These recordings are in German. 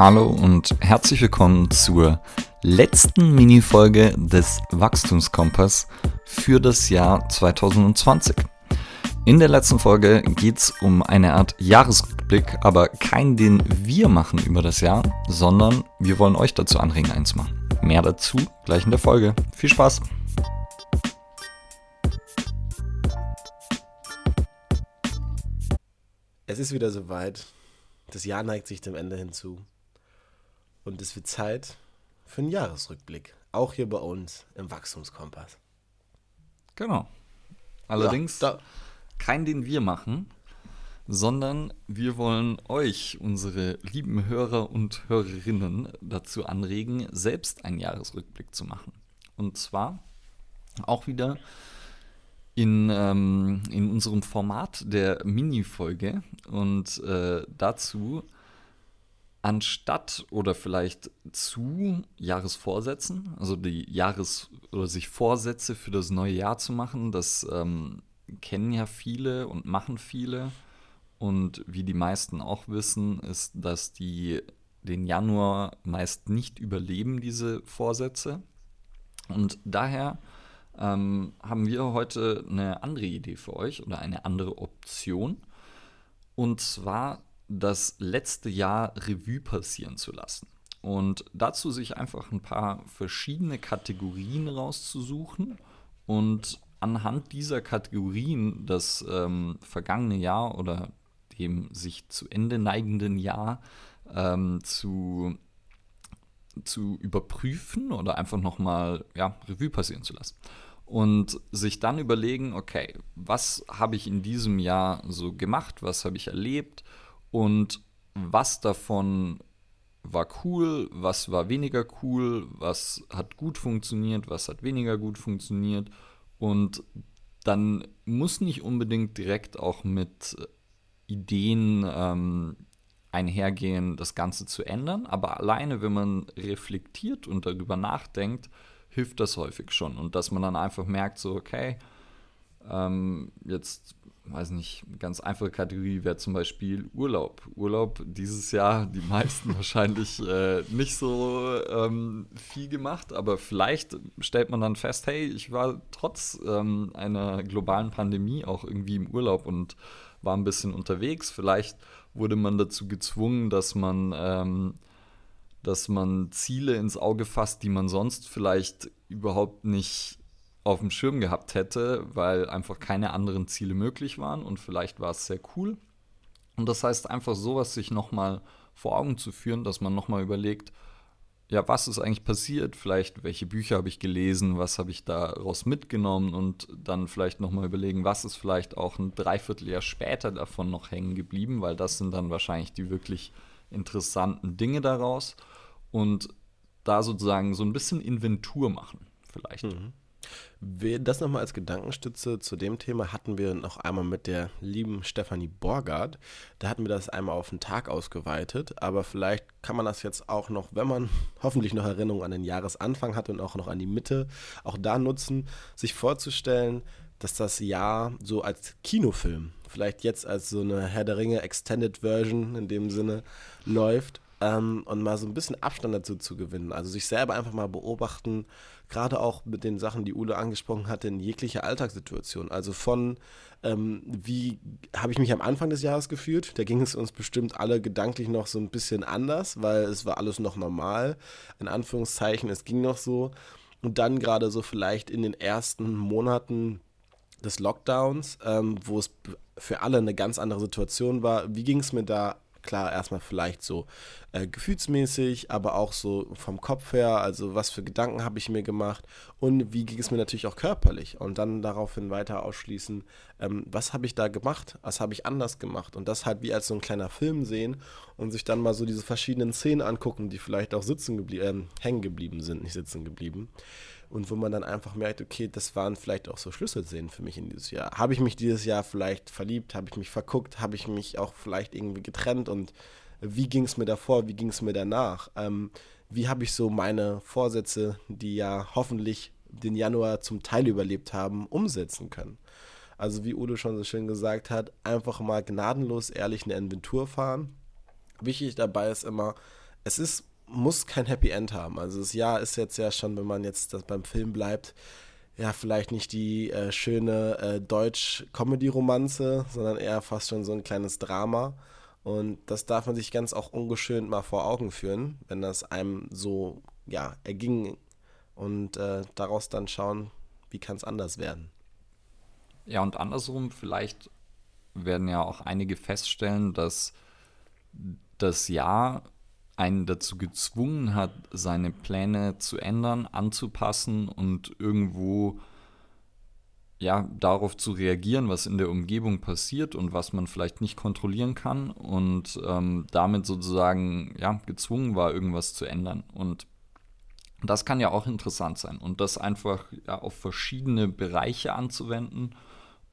Hallo und herzlich willkommen zur letzten Minifolge des Wachstumskompass für das Jahr 2020. In der letzten Folge geht es um eine Art Jahresrückblick, aber kein, den wir machen über das Jahr, sondern wir wollen euch dazu anregen, eins machen. Mehr dazu gleich in der Folge. Viel Spaß! Es ist wieder soweit. Das Jahr neigt sich dem Ende hinzu. Und es wird Zeit für einen Jahresrückblick. Auch hier bei uns im Wachstumskompass. Genau. Allerdings ja, kein, den wir machen, sondern wir wollen euch, unsere lieben Hörer und Hörerinnen, dazu anregen, selbst einen Jahresrückblick zu machen. Und zwar auch wieder in, ähm, in unserem Format der Mini-Folge. Und äh, dazu anstatt oder vielleicht zu Jahresvorsätzen, also die Jahres- oder sich Vorsätze für das neue Jahr zu machen, das ähm, kennen ja viele und machen viele. Und wie die meisten auch wissen, ist, dass die den Januar meist nicht überleben, diese Vorsätze. Und daher ähm, haben wir heute eine andere Idee für euch oder eine andere Option. Und zwar das letzte Jahr Revue passieren zu lassen. Und dazu sich einfach ein paar verschiedene Kategorien rauszusuchen und anhand dieser Kategorien das ähm, vergangene Jahr oder dem sich zu Ende neigenden Jahr ähm, zu, zu überprüfen oder einfach nochmal ja, Revue passieren zu lassen. Und sich dann überlegen, okay, was habe ich in diesem Jahr so gemacht, was habe ich erlebt und was davon war cool, was war weniger cool, was hat gut funktioniert, was hat weniger gut funktioniert. Und dann muss nicht unbedingt direkt auch mit Ideen ähm, einhergehen, das Ganze zu ändern. Aber alleine, wenn man reflektiert und darüber nachdenkt, hilft das häufig schon. Und dass man dann einfach merkt, so, okay, ähm, jetzt weiß nicht, ganz einfache Kategorie wäre zum Beispiel Urlaub. Urlaub dieses Jahr, die meisten wahrscheinlich äh, nicht so ähm, viel gemacht, aber vielleicht stellt man dann fest, hey, ich war trotz ähm, einer globalen Pandemie auch irgendwie im Urlaub und war ein bisschen unterwegs. Vielleicht wurde man dazu gezwungen, dass man, ähm, dass man Ziele ins Auge fasst, die man sonst vielleicht überhaupt nicht auf dem Schirm gehabt hätte, weil einfach keine anderen Ziele möglich waren und vielleicht war es sehr cool. Und das heißt einfach sowas sich nochmal vor Augen zu führen, dass man nochmal überlegt, ja, was ist eigentlich passiert? Vielleicht, welche Bücher habe ich gelesen? Was habe ich daraus mitgenommen? Und dann vielleicht nochmal überlegen, was ist vielleicht auch ein Dreivierteljahr später davon noch hängen geblieben? Weil das sind dann wahrscheinlich die wirklich interessanten Dinge daraus. Und da sozusagen so ein bisschen Inventur machen, vielleicht. Mhm. Das nochmal als Gedankenstütze zu dem Thema hatten wir noch einmal mit der lieben Stefanie Borgard. Da hatten wir das einmal auf den Tag ausgeweitet, aber vielleicht kann man das jetzt auch noch, wenn man hoffentlich noch Erinnerungen an den Jahresanfang hat und auch noch an die Mitte, auch da nutzen, sich vorzustellen, dass das Jahr so als Kinofilm, vielleicht jetzt als so eine Herr der Ringe Extended Version in dem Sinne läuft ähm, und mal so ein bisschen Abstand dazu zu gewinnen. Also sich selber einfach mal beobachten, gerade auch mit den Sachen, die Ule angesprochen hatte, in jeglicher Alltagssituation. Also von, ähm, wie habe ich mich am Anfang des Jahres gefühlt? Da ging es uns bestimmt alle gedanklich noch so ein bisschen anders, weil es war alles noch normal. In Anführungszeichen, es ging noch so. Und dann gerade so vielleicht in den ersten Monaten des Lockdowns, ähm, wo es für alle eine ganz andere Situation war. Wie ging es mir da klar, erstmal vielleicht so äh, gefühlsmäßig, aber auch so vom Kopf her, also was für Gedanken habe ich mir gemacht und wie ging es mir natürlich auch körperlich? Und dann daraufhin weiter ausschließen, ähm, was habe ich da gemacht, was habe ich anders gemacht? Und das halt wie als so ein kleiner Film sehen und sich dann mal so diese verschiedenen Szenen angucken, die vielleicht auch sitzen geblieben, äh, hängen geblieben sind, nicht sitzen geblieben und wo man dann einfach merkt, okay, das waren vielleicht auch so Schlüsselszenen für mich in dieses Jahr. Habe ich mich dieses Jahr vielleicht verliebt, habe ich mich verguckt, habe ich mich auch vielleicht irgendwie getrennt und wie ging es mir davor, wie ging es mir danach? Ähm, wie habe ich so meine Vorsätze, die ja hoffentlich den Januar zum Teil überlebt haben, umsetzen können? Also wie Udo schon so schön gesagt hat, einfach mal gnadenlos ehrlich eine Inventur fahren. Wichtig dabei ist immer, es ist, muss kein Happy End haben. Also das Jahr ist jetzt ja schon, wenn man jetzt beim Film bleibt, ja, vielleicht nicht die äh, schöne äh, Deutsch-Comedy-Romanze, sondern eher fast schon so ein kleines Drama. Und das darf man sich ganz auch ungeschönt mal vor Augen führen, wenn das einem so, ja, erging. Und äh, daraus dann schauen, wie kann es anders werden. Ja, und andersrum, vielleicht werden ja auch einige feststellen, dass das Jahr einen dazu gezwungen hat, seine Pläne zu ändern, anzupassen und irgendwo ja, darauf zu reagieren, was in der Umgebung passiert und was man vielleicht nicht kontrollieren kann und ähm, damit sozusagen ja, gezwungen war, irgendwas zu ändern. Und das kann ja auch interessant sein und das einfach ja, auf verschiedene Bereiche anzuwenden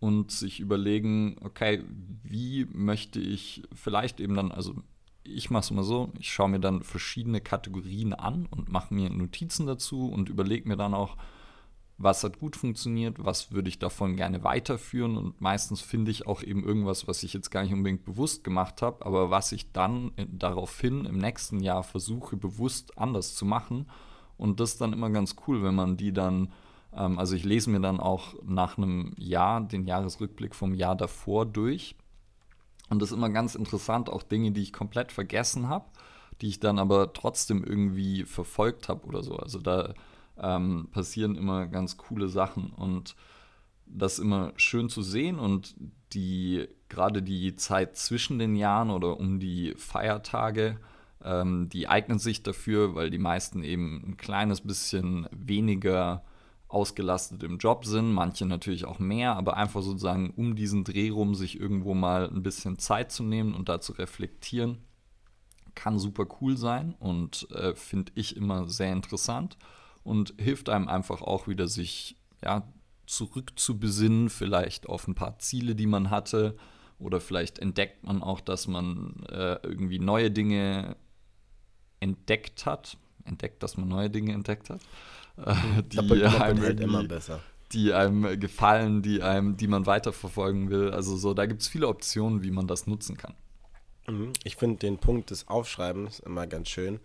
und sich überlegen, okay, wie möchte ich vielleicht eben dann, also ich mache es immer so, ich schaue mir dann verschiedene Kategorien an und mache mir Notizen dazu und überlege mir dann auch, was hat gut funktioniert, was würde ich davon gerne weiterführen. Und meistens finde ich auch eben irgendwas, was ich jetzt gar nicht unbedingt bewusst gemacht habe, aber was ich dann daraufhin im nächsten Jahr versuche bewusst anders zu machen. Und das ist dann immer ganz cool, wenn man die dann, ähm, also ich lese mir dann auch nach einem Jahr den Jahresrückblick vom Jahr davor durch und das ist immer ganz interessant, auch Dinge, die ich komplett vergessen habe, die ich dann aber trotzdem irgendwie verfolgt habe oder so. Also da ähm, passieren immer ganz coole Sachen und das ist immer schön zu sehen und die gerade die Zeit zwischen den Jahren oder um die Feiertage, ähm, die eignen sich dafür, weil die meisten eben ein kleines bisschen weniger ausgelastet im Job sind, manche natürlich auch mehr, aber einfach sozusagen um diesen Dreh rum sich irgendwo mal ein bisschen Zeit zu nehmen und da zu reflektieren, kann super cool sein und äh, finde ich immer sehr interessant und hilft einem einfach auch wieder sich ja, zurückzubesinnen, vielleicht auf ein paar Ziele, die man hatte oder vielleicht entdeckt man auch, dass man äh, irgendwie neue Dinge entdeckt hat, entdeckt, dass man neue Dinge entdeckt hat äh, die, einem halt immer besser. die einem gefallen, die einem, die man weiterverfolgen will. Also so, da gibt es viele Optionen, wie man das nutzen kann. Mhm. Ich finde den Punkt des Aufschreibens immer ganz schön,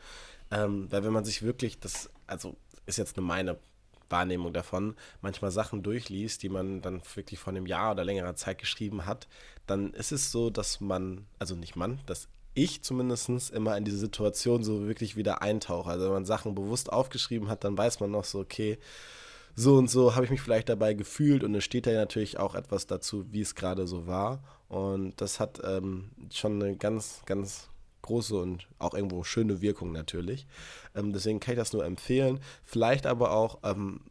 ähm, weil wenn man sich wirklich das, also ist jetzt nur meine Wahrnehmung davon, manchmal Sachen durchliest, die man dann wirklich vor einem Jahr oder längerer Zeit geschrieben hat, dann ist es so, dass man, also nicht man, dass ich zumindest immer in diese Situation so wirklich wieder eintauche. Also wenn man Sachen bewusst aufgeschrieben hat, dann weiß man noch so, okay, so und so habe ich mich vielleicht dabei gefühlt und es steht da natürlich auch etwas dazu, wie es gerade so war. Und das hat ähm, schon eine ganz, ganz große und auch irgendwo schöne Wirkung natürlich. Ähm, deswegen kann ich das nur empfehlen. Vielleicht aber auch ähm,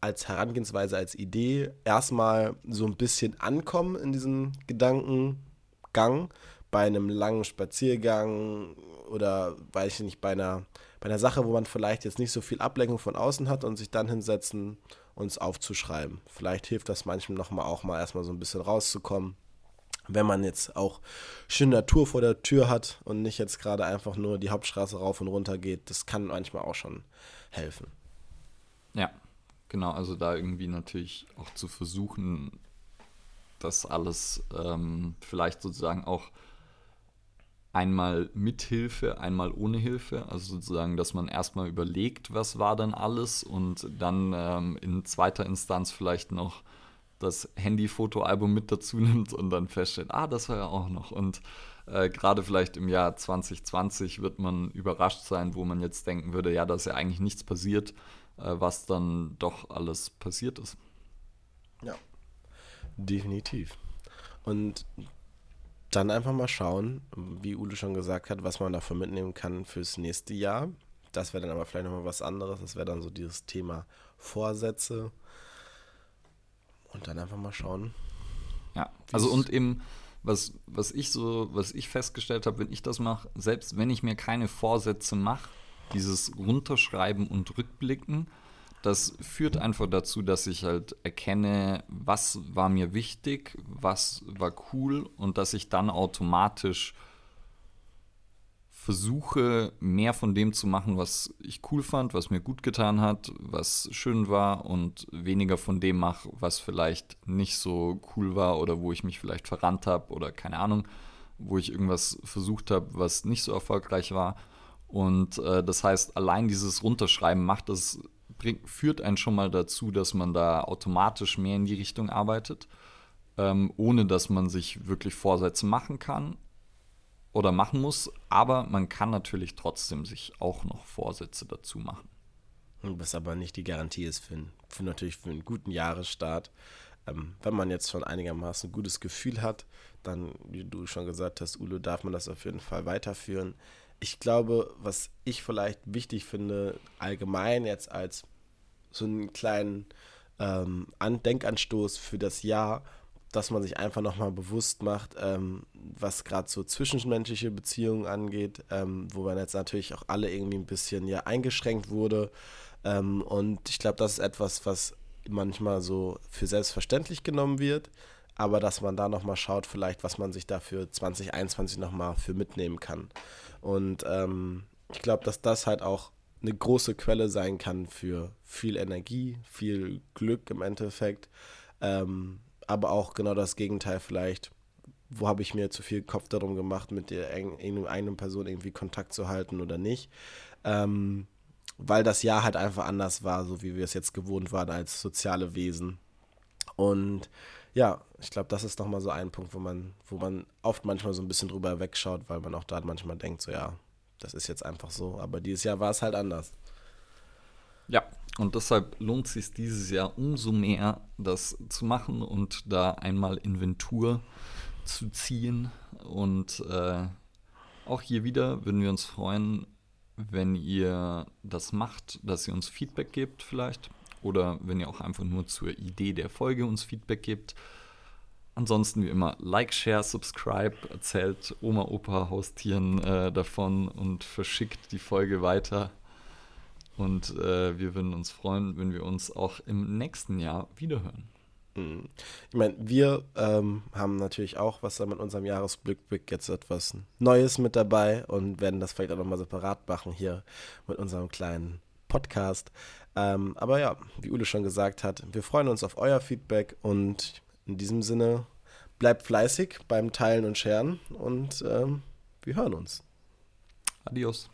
als Herangehensweise, als Idee erstmal so ein bisschen ankommen in diesem Gedankengang bei einem langen Spaziergang oder weiß ich nicht, bei einer, bei einer Sache, wo man vielleicht jetzt nicht so viel Ablenkung von außen hat und sich dann hinsetzen und es aufzuschreiben. Vielleicht hilft das manchem nochmal auch mal erstmal so ein bisschen rauszukommen. Wenn man jetzt auch schöne Natur vor der Tür hat und nicht jetzt gerade einfach nur die Hauptstraße rauf und runter geht, das kann manchmal auch schon helfen. Ja, genau. Also da irgendwie natürlich auch zu versuchen, das alles ähm, vielleicht sozusagen auch einmal mit Hilfe, einmal ohne Hilfe. Also sozusagen, dass man erstmal überlegt, was war denn alles und dann ähm, in zweiter Instanz vielleicht noch das Handy-Fotoalbum mit dazu nimmt und dann feststellt, ah, das war ja auch noch. Und äh, gerade vielleicht im Jahr 2020 wird man überrascht sein, wo man jetzt denken würde, ja, da ist ja eigentlich nichts passiert, äh, was dann doch alles passiert ist. Ja, definitiv. Und dann einfach mal schauen, wie Ule schon gesagt hat, was man davon mitnehmen kann fürs nächste Jahr. Das wäre dann aber vielleicht nochmal was anderes. Das wäre dann so dieses Thema Vorsätze. Und dann einfach mal schauen. Ja, also und eben, was, was ich so, was ich festgestellt habe, wenn ich das mache, selbst wenn ich mir keine Vorsätze mache, dieses Runterschreiben und Rückblicken, das führt einfach dazu, dass ich halt erkenne, was war mir wichtig, was war cool und dass ich dann automatisch versuche, mehr von dem zu machen, was ich cool fand, was mir gut getan hat, was schön war und weniger von dem mache, was vielleicht nicht so cool war oder wo ich mich vielleicht verrannt habe oder keine Ahnung, wo ich irgendwas versucht habe, was nicht so erfolgreich war. Und äh, das heißt, allein dieses Runterschreiben macht das, bringt, führt einen schon mal dazu, dass man da automatisch mehr in die Richtung arbeitet, ähm, ohne dass man sich wirklich Vorsätze machen kann oder machen muss. Aber man kann natürlich trotzdem sich auch noch Vorsätze dazu machen. Was aber nicht die Garantie ist für, für natürlich für einen guten Jahresstart. Ähm, wenn man jetzt schon einigermaßen ein gutes Gefühl hat, dann, wie du schon gesagt hast, Ulo, darf man das auf jeden Fall weiterführen. Ich glaube, was ich vielleicht wichtig finde, allgemein jetzt als so einen kleinen ähm, Denkanstoß für das Jahr, dass man sich einfach nochmal bewusst macht, ähm, was gerade so zwischenmenschliche Beziehungen angeht, ähm, wo man jetzt natürlich auch alle irgendwie ein bisschen ja eingeschränkt wurde. Ähm, und ich glaube, das ist etwas, was manchmal so für selbstverständlich genommen wird, aber dass man da nochmal schaut, vielleicht, was man sich da für 2021 nochmal für mitnehmen kann. Und ähm, ich glaube, dass das halt auch eine große Quelle sein kann für viel Energie, viel Glück im Endeffekt, ähm, aber auch genau das Gegenteil vielleicht. Wo habe ich mir zu viel Kopf darum gemacht, mit der einen Person irgendwie Kontakt zu halten oder nicht? Ähm, weil das Jahr halt einfach anders war, so wie wir es jetzt gewohnt waren als soziale Wesen. Und ja, ich glaube, das ist nochmal so ein Punkt, wo man, wo man oft manchmal so ein bisschen drüber wegschaut, weil man auch da manchmal denkt, so ja, das ist jetzt einfach so. Aber dieses Jahr war es halt anders. Ja, und deshalb lohnt es sich dieses Jahr umso mehr, das zu machen und da einmal Inventur zu ziehen. Und äh, auch hier wieder würden wir uns freuen, wenn ihr das macht, dass ihr uns Feedback gebt vielleicht oder wenn ihr auch einfach nur zur Idee der Folge uns Feedback gebt. Ansonsten wie immer Like, Share, Subscribe, erzählt Oma, Opa, Haustieren äh, davon und verschickt die Folge weiter. Und äh, wir würden uns freuen, wenn wir uns auch im nächsten Jahr wiederhören. Mhm. Ich meine, wir ähm, haben natürlich auch, was da mit unserem Jahresrückblick jetzt etwas Neues mit dabei und werden das vielleicht auch nochmal separat machen hier mit unserem kleinen Podcast. Ähm, aber ja, wie Ule schon gesagt hat, wir freuen uns auf euer Feedback und in diesem Sinne bleibt fleißig beim Teilen und Scheren und ähm, wir hören uns. Adios.